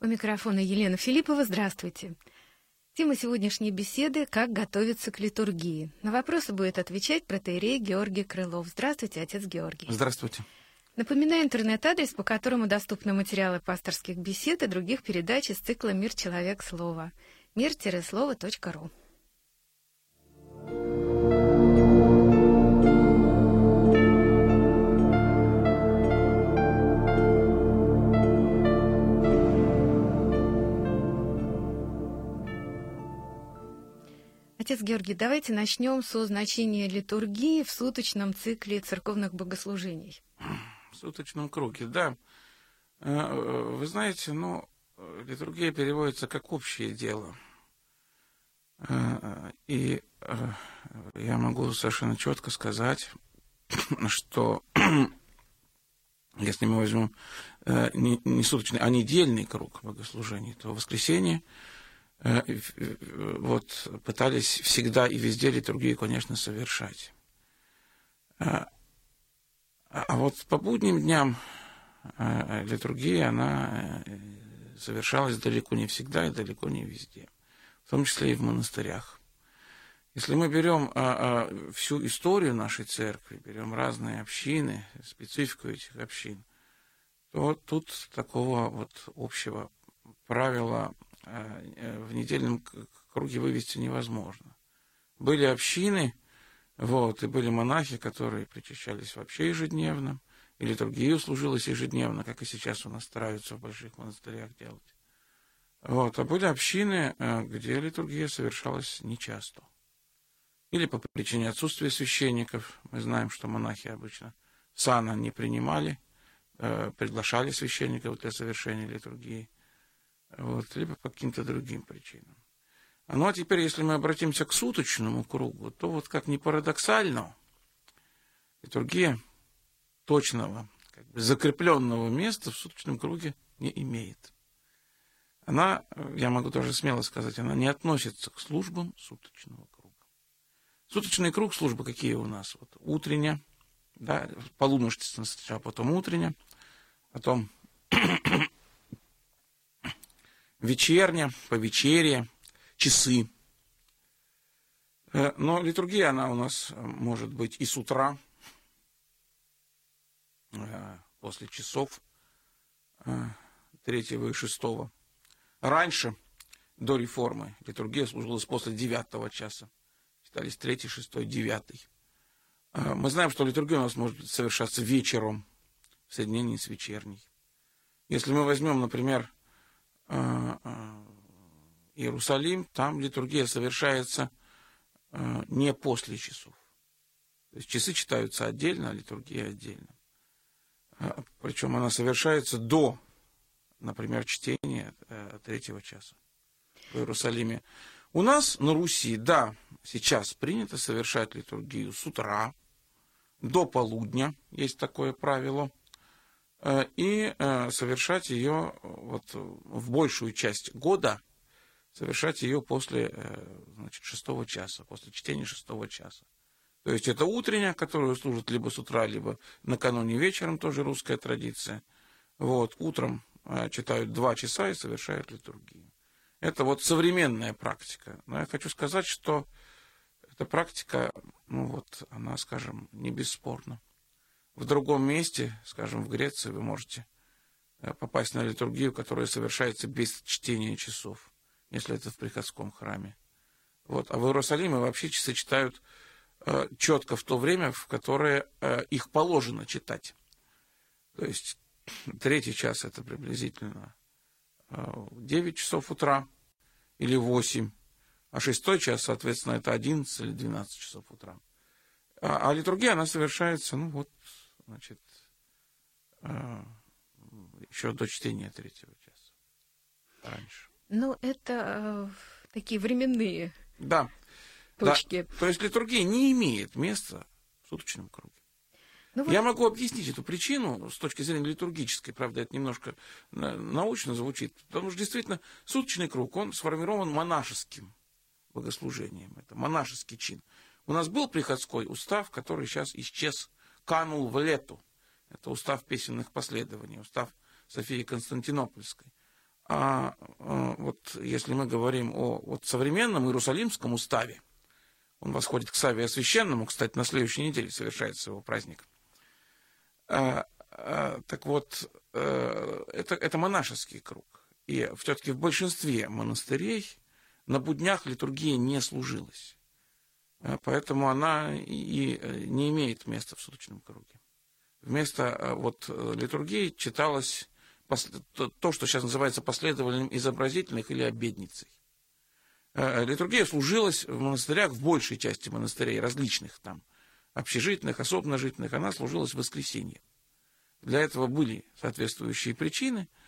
У микрофона Елена Филиппова. Здравствуйте. Тема сегодняшней беседы – как готовиться к литургии. На вопросы будет отвечать протеерей Георгий Крылов. Здравствуйте, отец Георгий. Здравствуйте. Напоминаю интернет-адрес, по которому доступны материалы пасторских бесед и других передач из цикла «Мир. Человек. Слово» мир-слово.ру. Отец Георгий, давайте начнем со значения литургии в суточном цикле церковных богослужений. В суточном круге, да. Э, вы знаете, ну, литургия переводится как общее дело. Э, и э, я могу совершенно четко сказать, что если мы возьмем не суточный, а недельный круг богослужений, то воскресенье – Э, э, вот, пытались всегда и везде литургию, конечно, совершать. А, а вот по будним дням э, литургия, она совершалась далеко не всегда и далеко не везде, в том числе и в монастырях. Если мы берем а, а, всю историю нашей церкви, берем разные общины, специфику этих общин, то тут такого вот общего правила Э, в недельном круге вывести невозможно. Были общины, вот, и были монахи, которые причащались вообще ежедневно, и литургию служилась ежедневно, как и сейчас у нас стараются в больших монастырях делать. Вот, а были общины, э, где литургия совершалась нечасто. Или по причине отсутствия священников. Мы знаем, что монахи обычно сана не принимали, э, приглашали священников для совершения литургии вот, либо по каким-то другим причинам. Ну а теперь, если мы обратимся к суточному кругу, то вот как ни парадоксально, литургия точного, как бы закрепленного места в суточном круге не имеет. Она, я могу тоже смело сказать, она не относится к службам суточного круга. Суточный круг службы какие у нас? Вот утренняя, да, полуночница сначала, потом утренняя, потом вечерня, по вечере, часы. Э, но литургия, она у нас э, может быть и с утра, э, после часов третьего и шестого. Раньше, до реформы, литургия служилась после девятого часа. Считались третий, шестой, девятый. Мы знаем, что литургия у нас может совершаться вечером, в соединении с вечерней. Если мы возьмем, например, Иерусалим, там литургия совершается э, не после часов. То есть часы читаются отдельно, а литургия отдельно. Причем она совершается до, например, чтения третьего часа в Иерусалиме. У нас на Руси, да, сейчас принято совершать литургию с утра до полудня, есть такое правило. Э, и э, совершать ее вот, в большую часть года, совершать ее после э, значит, шестого часа, после чтения шестого часа. То есть это утренняя, которую служат либо с утра, либо накануне вечером, тоже русская традиция. Вот, утром читают два часа и совершают литургию. Это вот современная практика. Но я хочу сказать, что эта практика, ну вот, она, скажем, не бесспорна в другом месте, скажем, в Греции, вы можете э, попасть на литургию, которая совершается без чтения часов, если это в приходском храме. Вот. А в Иерусалиме вообще часы читают э, четко в то время, в которое э, их положено читать. То есть третий час это приблизительно э, 9 часов утра или 8, а шестой час, соответственно, это 11 или 12 часов утра. А, а литургия, она совершается, ну вот, значит, а, еще до чтения третьего часа. Раньше. Ну, это э, такие временные да. точки. Да. То есть литургия не имеет места в суточном круге. Ну, вот... Я могу объяснить эту причину с точки зрения литургической, правда, это немножко научно звучит, потому что действительно суточный круг, он сформирован монашеским богослужением, это монашеский чин. У нас был приходской устав, который сейчас исчез канул в лету. Это устав песенных последований, устав Софии Константинопольской. А вот если мы говорим о вот, современном Иерусалимском уставе, он восходит к Саве Священному, кстати, на следующей неделе совершается его праздник. А, а, так вот, а, это, это монашеский круг. И все-таки в большинстве монастырей на буднях литургия не служилась. А, поэтому она и не имеет места в суточном круге. Вместо а, вот, литургии читалось то, что сейчас называется последовательным изобразительных или обедницей. Литургия служилась в монастырях, в большей части монастырей, различных там, общежительных, особенно жительных, она служилась в воскресенье. Для этого были соответствующие причины –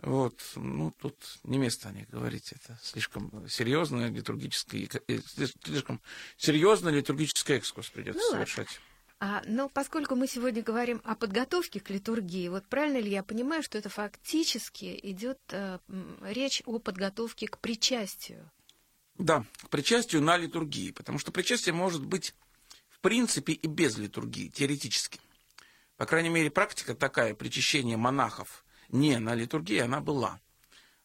вот, ну, тут не место о них говорить. Это слишком серьезное литургическое, э, слишком серьезный литургический экскурс придется ну, совершать. А, но поскольку мы сегодня говорим о подготовке к литургии, вот правильно ли я понимаю, что это фактически идет э, речь о подготовке к причастию? Да, к причастию на литургии, потому что причастие может быть в принципе и без литургии, теоретически. По крайней мере, практика такая, причащение монахов – не на литургии она была.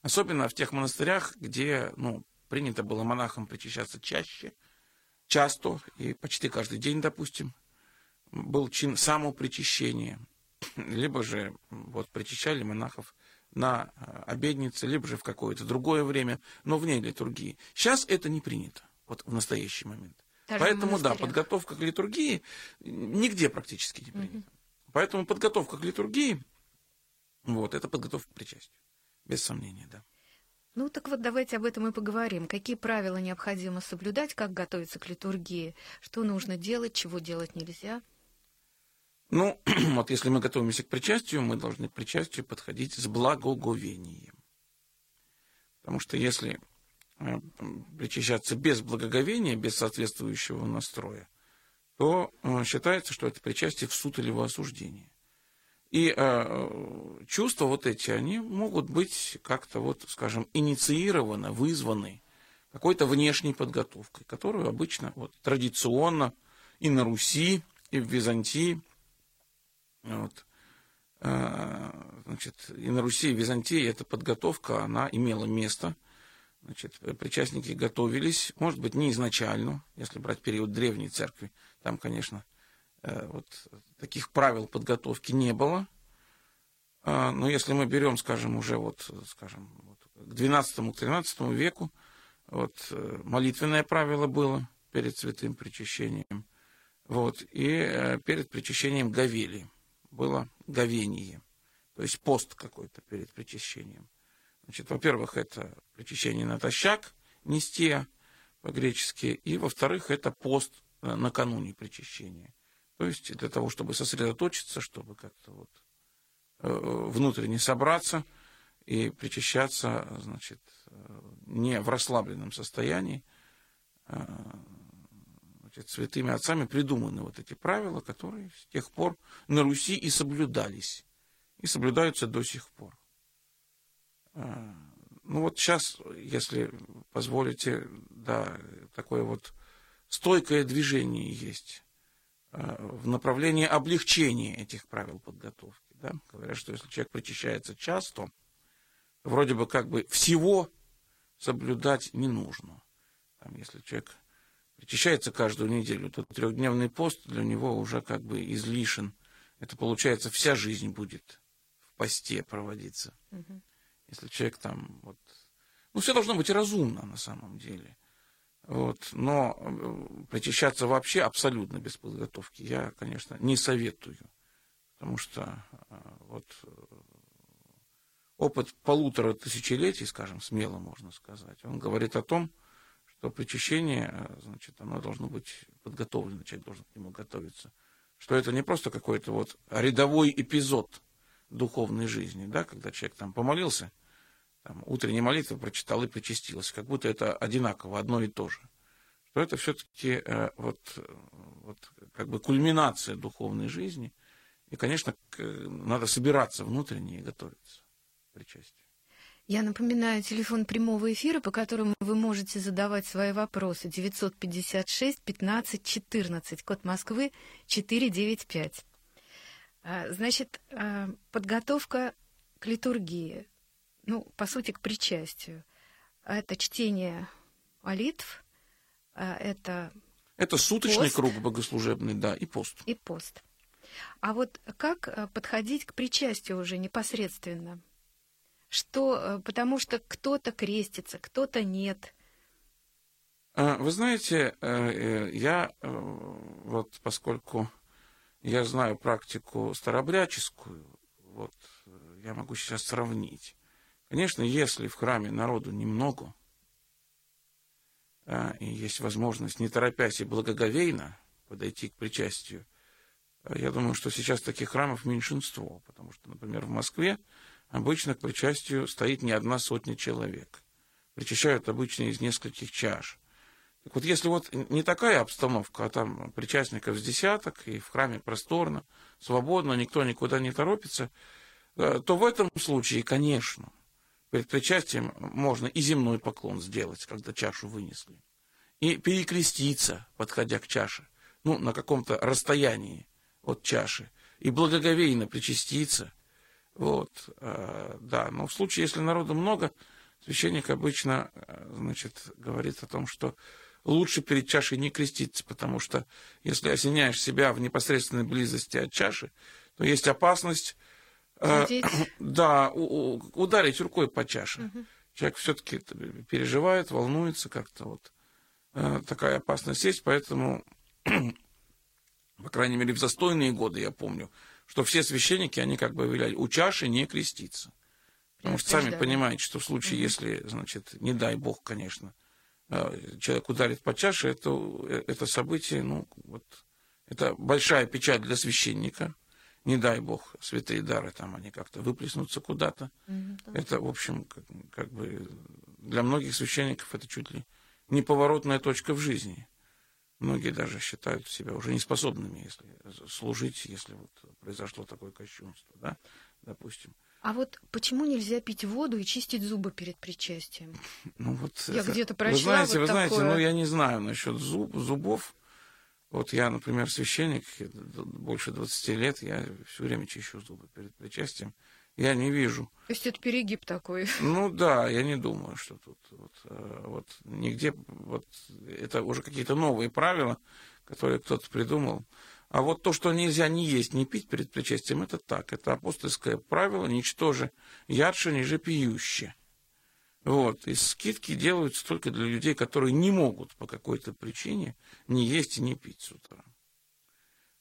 Особенно в тех монастырях, где ну, принято было монахам причащаться чаще, часто и почти каждый день, допустим, был чин самопричащения. Либо же вот, причащали монахов на э, обеднице, либо же в какое-то другое время, но вне литургии. Сейчас это не принято, вот в настоящий момент. Даже Поэтому, да, подготовка к литургии нигде практически не принята. Угу. Поэтому подготовка к литургии вот, это подготовка к причастию. Без сомнения, да. Ну так вот давайте об этом и поговорим. Какие правила необходимо соблюдать, как готовиться к литургии, что нужно делать, чего делать нельзя? Ну, вот если мы готовимся к причастию, мы должны к причастию подходить с благоговением. Потому что если э, причащаться без благоговения, без соответствующего настроя, то э, считается, что это причастие в суд или в осуждение. И э, чувства вот эти, они могут быть как-то вот, скажем, инициированы, вызваны какой-то внешней подготовкой, которую обычно вот, традиционно и на Руси, и в Византии, вот, э, значит, и на Руси, и в Византии эта подготовка, она имела место. Значит, причастники готовились, может быть, не изначально, если брать период Древней Церкви, там, конечно, вот таких правил подготовки не было. А, но если мы берем, скажем, уже вот, скажем, вот к 12-13 веку, вот э, молитвенное правило было перед святым причащением. Вот, и э, перед причащением говели. Было говение. То есть пост какой-то перед причащением. Значит, во-первых, это причащение натощак, нестия по-гречески. И, во-вторых, это пост накануне причащения. То есть для того, чтобы сосредоточиться, чтобы как-то вот э, внутренне собраться и причащаться, значит, э, не в расслабленном состоянии. Э, значит, святыми отцами придуманы вот эти правила, которые с тех пор на Руси и соблюдались, и соблюдаются до сих пор. Ну вот сейчас, если позволите, да, такое вот стойкое движение есть в направлении облегчения этих правил подготовки. Да? Говорят, что если человек причащается часто, вроде бы как бы всего соблюдать не нужно. Там, если человек причащается каждую неделю, то трехдневный пост для него уже как бы излишен. Это получается вся жизнь будет в посте проводиться. Угу. Если человек там вот... Ну, все должно быть разумно на самом деле. Вот. Но э, причащаться вообще абсолютно без подготовки я, конечно, не советую. Потому что э, вот э, опыт полутора тысячелетий, скажем, смело можно сказать, он говорит о том, что причащение, значит, оно должно быть подготовлено, человек должен к нему готовиться. Что это не просто какой-то вот рядовой эпизод духовной жизни, да, когда человек там помолился – там, утренней молитвы прочитал и причастился, как будто это одинаково, одно и то же. Что это все-таки э, вот, вот, как бы кульминация духовной жизни. И, конечно, надо собираться внутренне и готовиться к причастию. Я напоминаю, телефон прямого эфира, по которому вы можете задавать свои вопросы. 956 15 14, код Москвы 495. А, значит, а, подготовка к литургии ну, по сути, к причастию. Это чтение молитв, а, это... Это суточный пост. круг богослужебный, да, и пост. И пост. А вот как э, подходить к причастию уже непосредственно? Что, э, потому что кто-то крестится, кто-то нет. А, вы знаете, э, я вот поскольку я знаю практику старобряческую, вот я могу сейчас сравнить. Конечно, если в храме народу немного, и есть возможность, не торопясь и благоговейно подойти к причастию, я думаю, что сейчас таких храмов меньшинство, потому что, например, в Москве обычно к причастию стоит не одна сотня человек. Причащают обычно из нескольких чаш. Так вот, если вот не такая обстановка, а там причастников с десяток, и в храме просторно, свободно, никто никуда не торопится, э, то в этом случае, конечно, перед причастием можно и земной поклон сделать, когда чашу вынесли, и перекреститься, подходя к чаше, ну, на каком-то расстоянии от чаши и благоговейно причаститься. Вот, э, да, но в случае, если народу много, священник обычно, э, значит, говорит о том, что лучше перед чашей не креститься, потому что если осеняешь себя в непосредственной близости от чаши, то есть опасность э, да, ударить рукой по чаше. Угу. Человек все-таки переживает, волнуется как-то вот. Э, такая опасность есть, поэтому по крайней мере, в застойные годы, я помню, что все священники, они как бы выявляли, у чаши не креститься. Потому что сами понимаете, что в случае, угу. если, значит, не дай бог, конечно, э, человек ударит по чаше, это, это событие, ну, вот, это большая печать для священника. Не дай бог, святые дары там, они как-то выплеснутся куда-то. Да. Это, в общем, как, как бы для многих священников это чуть ли не поворотная точка в жизни. Многие даже считают себя уже неспособными, если служить, если вот произошло такое кощунство, да, допустим. А вот почему нельзя пить воду и чистить зубы перед причастием? Ну вот я это, где-то прочла Вы знаете, вот вы такое... знаете, ну я не знаю насчет зуб, зубов. Вот я, например, священник, больше 20 лет, я все время чищу зубы перед причастием я не вижу. То есть это перегиб такой? Ну да, я не думаю, что тут вот, э, вот нигде вот это уже какие-то новые правила, которые кто-то придумал. А вот то, что нельзя не есть, не пить перед причастием, это так. Это апостольское правило, ничтоже ядше, ниже пьюще. Вот. И скидки делаются только для людей, которые не могут по какой-то причине не есть и не пить с утра.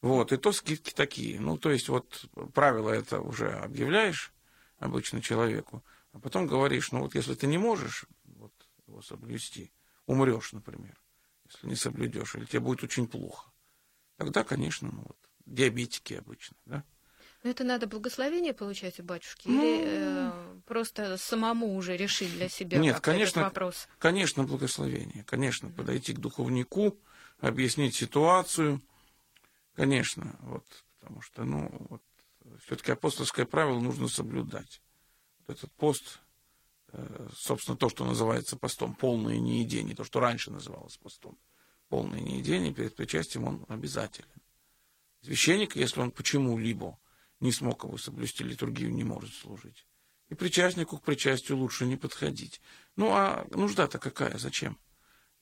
Вот, и то скидки такие. Ну, то есть, вот правило это уже объявляешь обычно человеку, а потом говоришь, ну вот если ты не можешь вот, его соблюсти, умрешь, например, если не соблюдешь, или тебе будет очень плохо. Тогда, конечно, ну вот, диабетики обычно, да. Но это надо благословение получать у батюшки ну, или э, просто самому уже решить для себя Нет, конечно, этот вопрос? Конечно, благословение. Конечно, подойти к духовнику, объяснить ситуацию, Конечно, вот, потому что, ну, вот, все-таки апостольское правило нужно соблюдать. Вот этот пост, э, собственно, то, что называется постом, полное неедение, то, что раньше называлось постом, полное неедение перед причастием, он обязателен. Священник, если он почему-либо не смог его соблюсти, литургию не может служить. И причастнику к причастию лучше не подходить. Ну, а нужда-то какая? Зачем?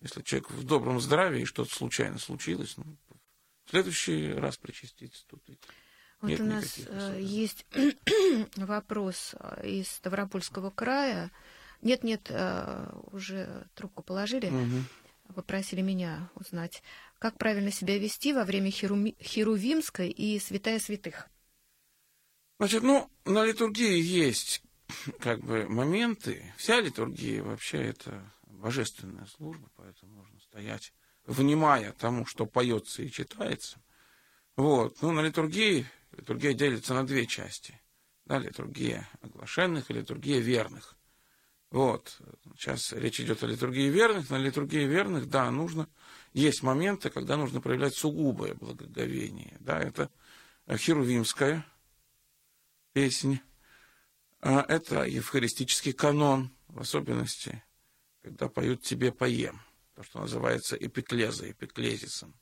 Если человек в добром здравии, и что-то случайно случилось, ну, в следующий раз причаститься тут. Вот Нет у нас э, есть вопрос э, из Ставропольского края. Нет, нет, э, уже трубку положили. Угу. Попросили меня узнать, как правильно себя вести во время Херу... Херувимской и Святая Святых. Значит, ну, на литургии есть как бы моменты. Вся литургия вообще это божественная служба, поэтому нужно стоять внимая тому, что поется и читается. Вот. Ну, на литургии, литургия делится на две части. Да, литургия оглашенных и литургия верных. Вот. Сейчас речь идет о литургии верных. На литургии верных, да, нужно... Есть моменты, когда нужно проявлять сугубое благоговение. Да, это херувимская песня. А это евхаристический канон, в особенности, когда поют «Тебе поем» то, что называется эпиклеза, эпиклезисом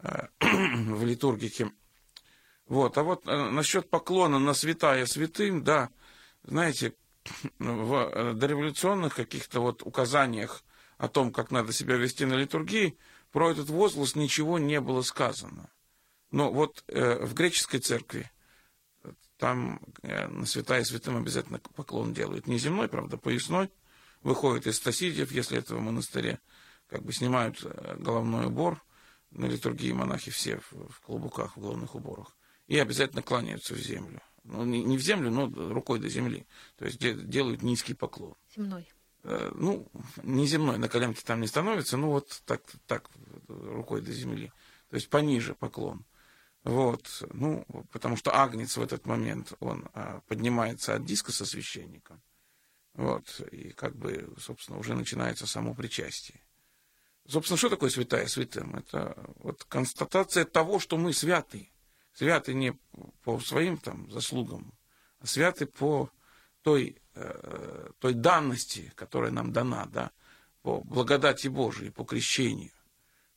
э, в литургике. Вот. А вот э, насчет поклона на святая святым, да, знаете, в дореволюционных каких-то вот указаниях о том, как надо себя вести на литургии, про этот возглас ничего не было сказано. Но вот э, в греческой церкви там э, на святая святым обязательно поклон делают. Не земной, правда, поясной. Выходят из стасидиев, если это в монастыре, как бы снимают э, головной убор. На литургии монахи все в, клобуках, в головных уборах. И обязательно кланяются в землю. Ну, не, в землю, но рукой до земли. То есть де, делают низкий поклон. Земной. Э, ну, не земной, на коленке там не становится, ну вот так, так, рукой до земли. То есть пониже поклон. Вот, ну, потому что Агнец в этот момент, он а, поднимается от диска со священником. Вот, и как бы, собственно, уже начинается само причастие. Собственно, что такое святая святым? Это вот констатация того, что мы святы. Святы не по своим там заслугам, а святы по той, э, той данности, которая нам дана, да, по благодати Божией, по крещению.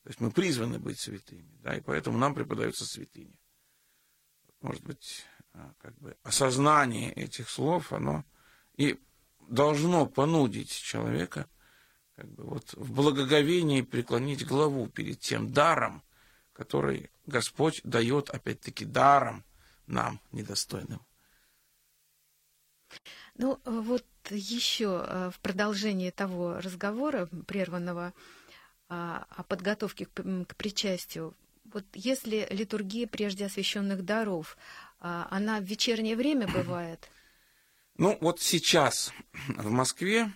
То есть мы призваны быть святыми, да, и поэтому нам преподаются святыни. Может быть, а, как бы осознание этих слов, оно и должно понудить человека как бы вот в благоговении преклонить главу перед тем даром, который Господь дает, опять-таки, даром нам, недостойным. Ну, вот еще э, в продолжении того разговора, прерванного а, о подготовке к, причастию. Вот если литургия прежде освященных даров, а, она в вечернее время бывает? Ну, вот сейчас в Москве,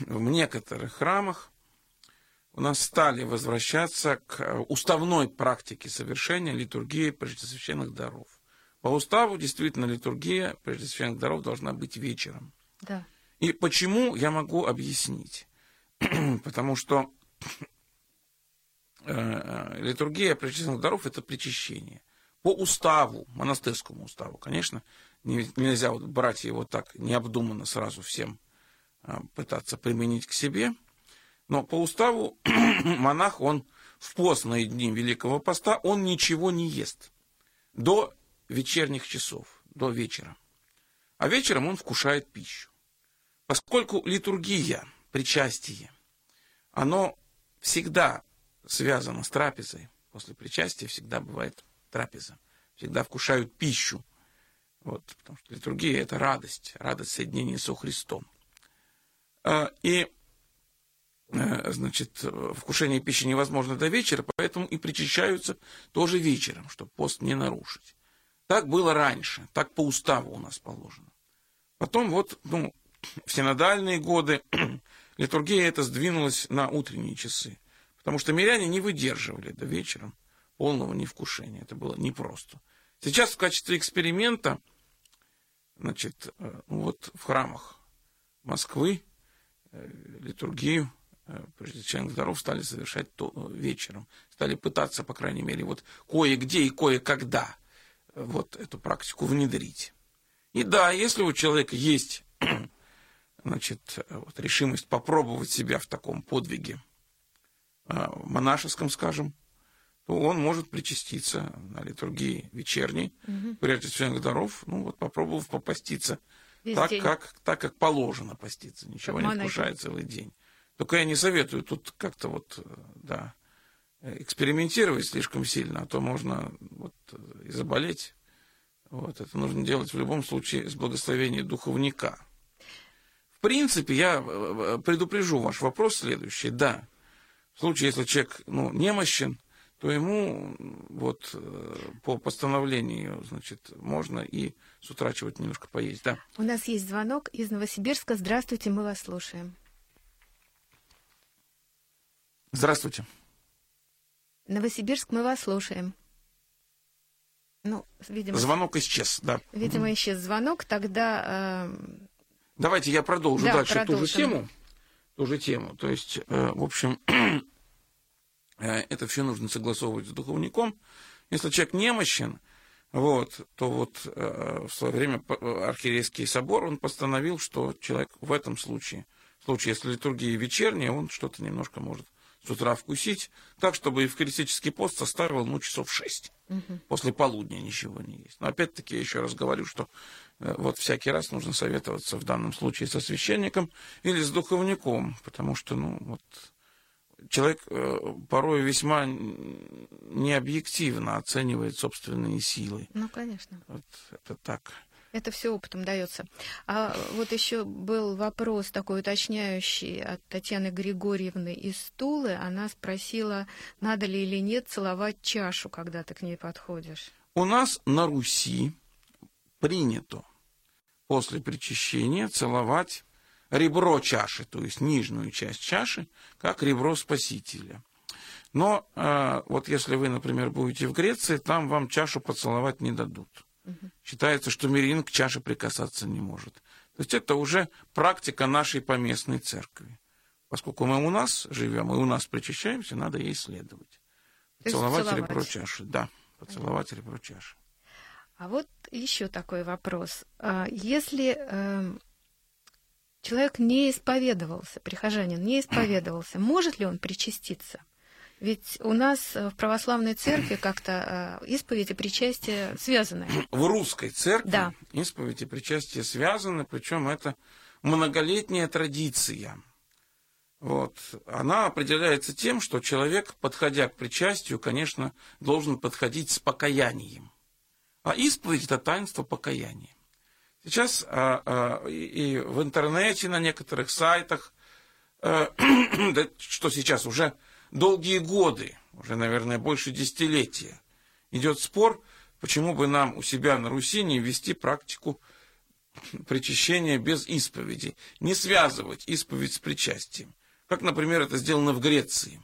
в некоторых храмах, у нас стали возвращаться к уставной практике совершения литургии преждесвященных даров. По уставу действительно литургия преждесвященных даров должна быть вечером. Да. И почему, я могу объяснить. Потому что литургия причастных даров – это причащение. По уставу, монастырскому уставу, конечно, нельзя вот брать его так необдуманно сразу всем э, пытаться применить к себе. Но по уставу монах, он в постные дни Великого Поста, он ничего не ест до вечерних часов, до вечера. А вечером он вкушает пищу. Поскольку литургия, причастие, оно всегда связано с трапезой. После причастия всегда бывает трапеза. Всегда вкушают пищу. Вот, потому что литургия – это радость, радость соединения со Христом. А, и, э, значит, вкушение пищи невозможно до вечера, поэтому и причащаются тоже вечером, чтобы пост не нарушить. Так было раньше, так по уставу у нас положено. Потом вот, ну, в синодальные годы литургия это сдвинулась на утренние часы. Потому что миряне не выдерживали до вечера полного невкушения. Это было непросто. Сейчас в качестве эксперимента, значит, э, вот в храмах Москвы э, литургию э, преждесвященных даров стали совершать то, вечером. Стали пытаться, по крайней мере, вот кое-где и кое-когда вот эту практику внедрить. И да, если у человека есть значит, вот решимость попробовать себя в таком подвиге, а, монашеском, скажем, то он может причаститься на литургии вечерней, угу. прежде священных даров, ну вот попробовав попаститься так как, так, как положено поститься, ничего как не вкушает целый день. Только я не советую тут как-то вот, да, экспериментировать слишком сильно, а то можно вот и заболеть. Вот, это нужно делать в любом случае с благословения духовника. В принципе, я э, э, предупрежу ваш вопрос следующий. Да, в случае, если человек ну, немощен, то ему вот э, по постановлению, значит, можно и с утра чего-то немножко поесть, да. У нас есть звонок из Новосибирска. Здравствуйте, мы вас слушаем. Здравствуйте. Новосибирск, мы вас слушаем. Ну, видимо... Звонок исчез, да. Видимо, исчез звонок, тогда... Э... Давайте я продолжу да, дальше продолжим. ту же тему ту же тему. То есть, э, в общем, э, это все нужно согласовывать с духовником. Если человек немощен, вот, то вот э, в свое время архиерейский собор, он постановил, что человек в этом случае, в случае, если литургия вечерняя, он что-то немножко может с утра вкусить, так, чтобы евхаристический пост составил, ну, часов шесть. Угу. После полудня ничего не есть. Но опять-таки, я еще раз говорю, что вот всякий раз нужно советоваться в данном случае со священником или с духовником, потому что, ну, вот, человек э, порой весьма необъективно оценивает собственные силы. Ну, конечно. Вот это так. Это все опытом дается. А вот еще был вопрос такой уточняющий от Татьяны Григорьевны из Тулы. Она спросила, надо ли или нет целовать чашу, когда ты к ней подходишь. У нас на Руси принято после причащения целовать ребро чаши, то есть нижнюю часть чаши, как ребро Спасителя. Но э, вот если вы, например, будете в Греции, там вам чашу поцеловать не дадут. Угу. Считается, что мирянин к чаше прикасаться не может. То есть это уже практика нашей поместной церкви. Поскольку мы у нас живем и у нас причащаемся, надо ей следовать. Поцеловать ребро чаши, да, поцеловать Понятно. ребро чаши. А вот еще такой вопрос. А если эм, человек не исповедовался, прихожанин не исповедовался, может ли он причаститься? Ведь у нас э, в православной церкви как-то э, исповедь и причастие связаны. В русской церкви да. исповедь и причастие связаны, причем это многолетняя традиция. Вот. Она определяется тем, что человек, подходя к причастию, конечно, должен подходить с покаянием. А исповедь – это таинство покаяния. Сейчас а, а, и, в интернете, на некоторых сайтах, а, что сейчас уже долгие годы, уже, наверное, больше десятилетия, идет спор, почему бы нам у себя на Руси не ввести практику причащения без исповеди, не связывать исповедь с причастием. Как, например, это сделано в Греции.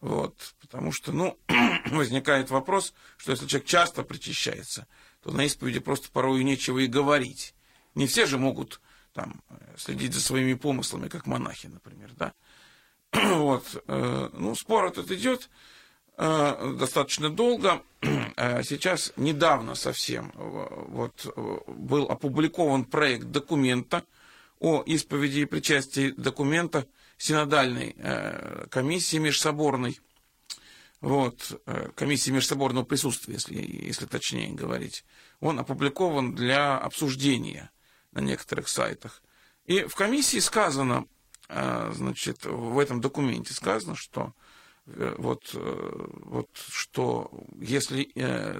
Вот, потому что, ну, возникает вопрос, что если человек часто причащается – то на исповеди просто порой нечего и говорить. Не все же могут там следить за своими помыслами, как монахи, например, да. Вот, э, ну, спор этот идет э, достаточно долго. Э, сейчас недавно совсем вот был опубликован проект документа о исповеди и причастии документа синодальной комиссии межсоборной вот, э, комиссии межсоборного присутствия, если, если точнее говорить, он опубликован для обсуждения на некоторых сайтах. И в комиссии сказано, э, значит, в этом документе сказано, что э, вот, вот что если,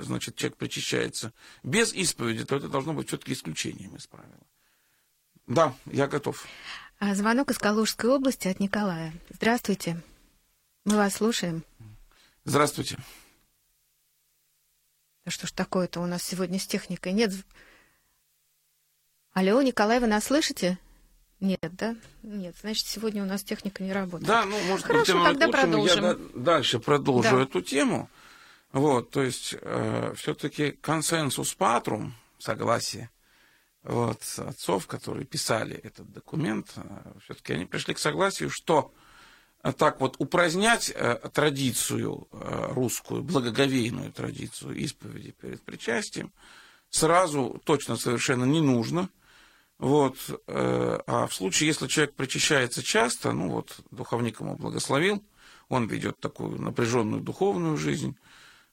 значит, человек причащается без исповеди, то это должно быть все-таки исключением из правила. Да, я готов. А звонок из Калужской области от Николая. Здравствуйте. Мы вас слушаем. Здравствуйте. Да что ж такое-то у нас сегодня с техникой? Нет. Алло, Николай, вы нас слышите? Нет, да? Нет, значит, сегодня у нас техника не работает. Да, ну, может Хорошо, быть, тогда лучше, продолжим. Я дальше продолжу да. эту тему. Вот, то есть, э, все-таки консенсус патрум, согласие, вот, отцов, которые писали этот документ, э, все-таки они пришли к согласию, что так вот упразднять э, традицию э, русскую, благоговейную традицию исповеди перед причастием сразу точно совершенно не нужно. Вот, э, а в случае, если человек причащается часто, ну вот, духовник ему благословил, он ведет такую напряженную духовную жизнь.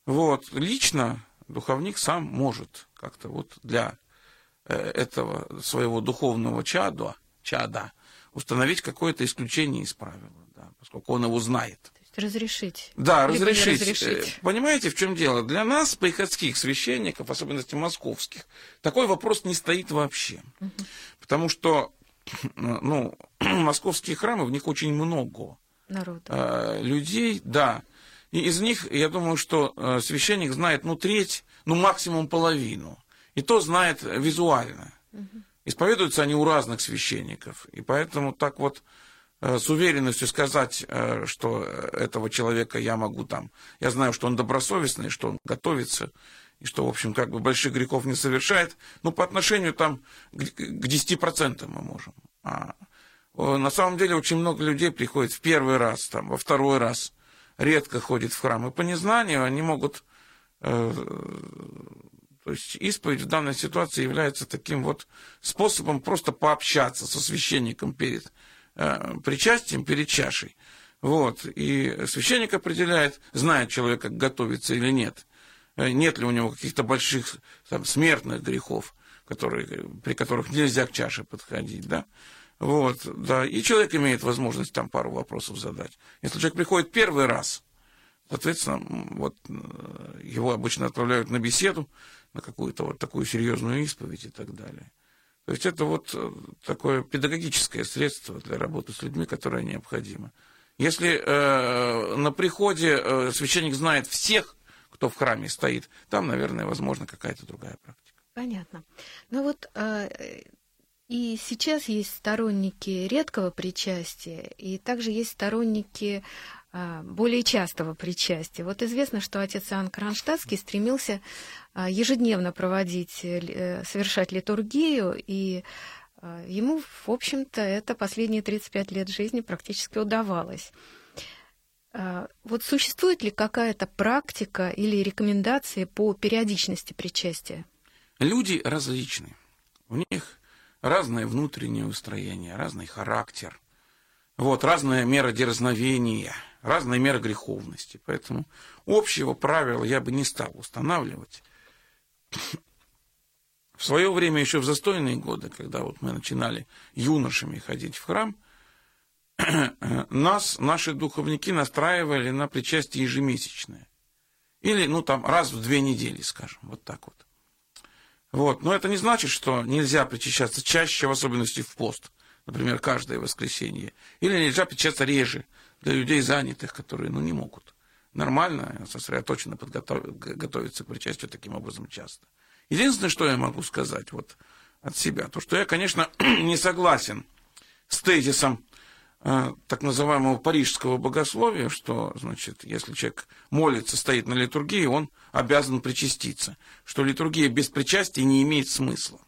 Вот, лично духовник сам может как-то вот для этого своего духовного чада, чада установить какое-то исключение из правила поскольку он его знает. То есть разрешить. Да, разрешить. разрешить. Э, понимаете, в чем дело? Для нас, приходских священников, особенности московских, такой вопрос не стоит вообще. Угу. Потому что ну, московские храмы, в них очень много Народу. Э, людей, да. И из них, я думаю, что э, священник знает, ну, треть, ну, максимум половину. И то знает визуально. Угу. Исповедуются они у разных священников. И поэтому так вот Э, с уверенностью сказать, э, что этого человека я могу там. Я знаю, что он добросовестный, что он готовится, и что, в общем, как бы больших грехов не совершает. Но по отношению там к 10% мы можем. А на самом деле очень много людей приходит в первый раз, там, во второй раз, редко ходит в храм. И по незнанию они могут... То есть исповедь в данной ситуации является таким вот способом просто пообщаться со священником перед Э, причастием перед чашей. Вот. И священник определяет, знает человек, как готовиться или нет. Э, нет ли у него каких-то больших там, смертных грехов. которые, при которых нельзя к чаше подходить, да. Вот, да, и человек имеет возможность там пару вопросов задать. Если человек приходит первый раз, соответственно, вот э, его обычно отправляют на беседу, на какую-то вот такую серьезную исповедь и так далее. То есть это вот э, такое педагогическое средство для работы с людьми, которое необходимо. Если э, на приходе э, священник знает всех, кто в храме стоит, там, наверное, возможно какая-то другая практика. Понятно. Ну вот э, и сейчас есть сторонники редкого причастия, и также есть сторонники более частого причастия. Вот известно, что отец Иоанн Кронштадтский стремился а, ежедневно проводить, э, совершать литургию, и а, ему, в общем-то, это последние 35 лет жизни практически удавалось. Вот существует ли какая-то практика или рекомендации по периодичности причастия? Люди различны. У них разное внутреннее устроение, разный характер, вот, разная мера дерзновения, разная мера греховности. Поэтому общего правила я бы не стал устанавливать. В свое время, еще в застойные годы, когда вот мы начинали юношами ходить в храм, нас, наши духовники, настраивали на причастие ежемесячное. Или, ну, там, раз в две недели, скажем, вот так вот. Вот. Но это не значит, что нельзя причащаться чаще, в особенности в пост, например, каждое воскресенье. Или нельзя причащаться реже для людей занятых, которые ну, не могут нормально, сосредоточенно готовиться к причастию таким образом часто. Единственное, что я могу сказать вот от себя, то, что я, конечно, не согласен с тезисом Э, так называемого парижского богословия, что, значит, если человек молится, стоит на литургии, он обязан причаститься, что литургия без причастия не имеет смысла.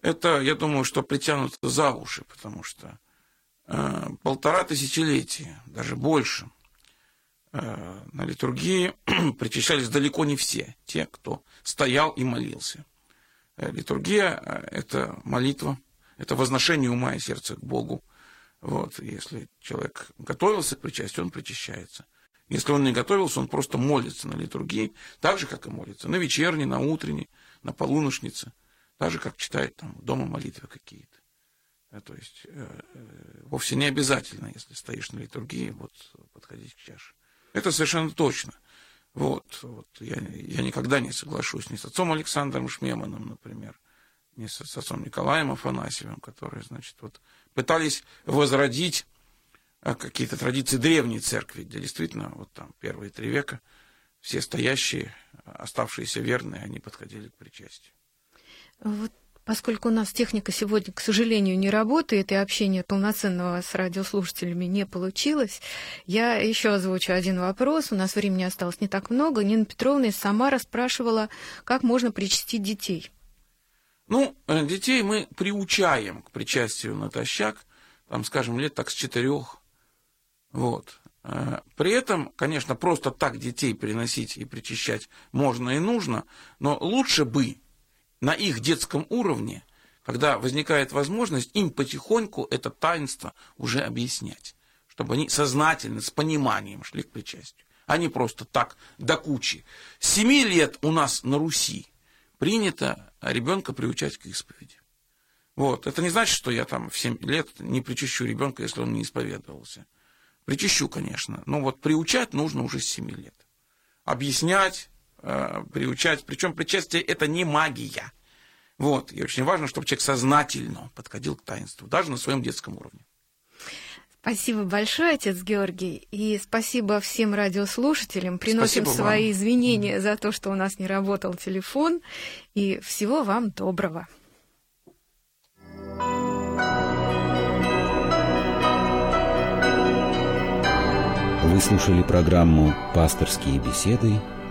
Это, я думаю, что притянуто за уши, потому что полтора тысячелетия, даже больше, э, на литургии причащались далеко не все, те, кто стоял и молился. Э, литургия э, – это молитва, это возношение ума и сердца к Богу, вот, если человек готовился к причастию, он причащается. Если он не готовился, он просто молится на литургии, так же, как и молится на вечерней, на утренней, на полуношнице, так же, как читает там дома молитвы какие-то. Э, то есть э, э, вовсе не обязательно, если стоишь на литургии, вот подходить к чаше. Это совершенно точно. Вот, вот я, я никогда не соглашусь ни с отцом Александром Шмеманом, например, ни с, с отцом Николаем Афанасьевым, которые, значит, вот пытались возродить какие-то традиции древней церкви, где действительно вот там первые три века все стоящие, оставшиеся верные, они подходили к причастию. Вот Поскольку у нас техника сегодня, к сожалению, не работает, и общение полноценного с радиослушателями не получилось, я еще озвучу один вопрос. У нас времени осталось не так много. Нина Петровна из Самара спрашивала, как можно причастить детей. Ну, э, детей мы приучаем к причастию натощак, там, скажем, лет так с четырех. Вот. Э, при этом, конечно, просто так детей приносить и причащать можно и нужно, но лучше бы на их детском уровне, когда возникает возможность, им потихоньку это таинство уже объяснять, чтобы они сознательно, с пониманием шли к причастию, а не просто так до кучи. Семи лет у нас на Руси принято ребенка приучать к исповеди. Вот. Это не значит, что я там в 7 лет не причащу ребенка, если он не исповедовался. Причащу, конечно. Но вот приучать нужно уже с 7 лет. Объяснять, э, приучать. Причем причастие это не магия. Вот. И очень важно, чтобы человек сознательно подходил к таинству, даже на своем детском уровне. Спасибо большое, отец Георгий, и спасибо всем радиослушателям. Приносим спасибо свои вам. извинения за то, что у нас не работал телефон, и всего вам доброго. Вы слушали программу «Пасторские беседы»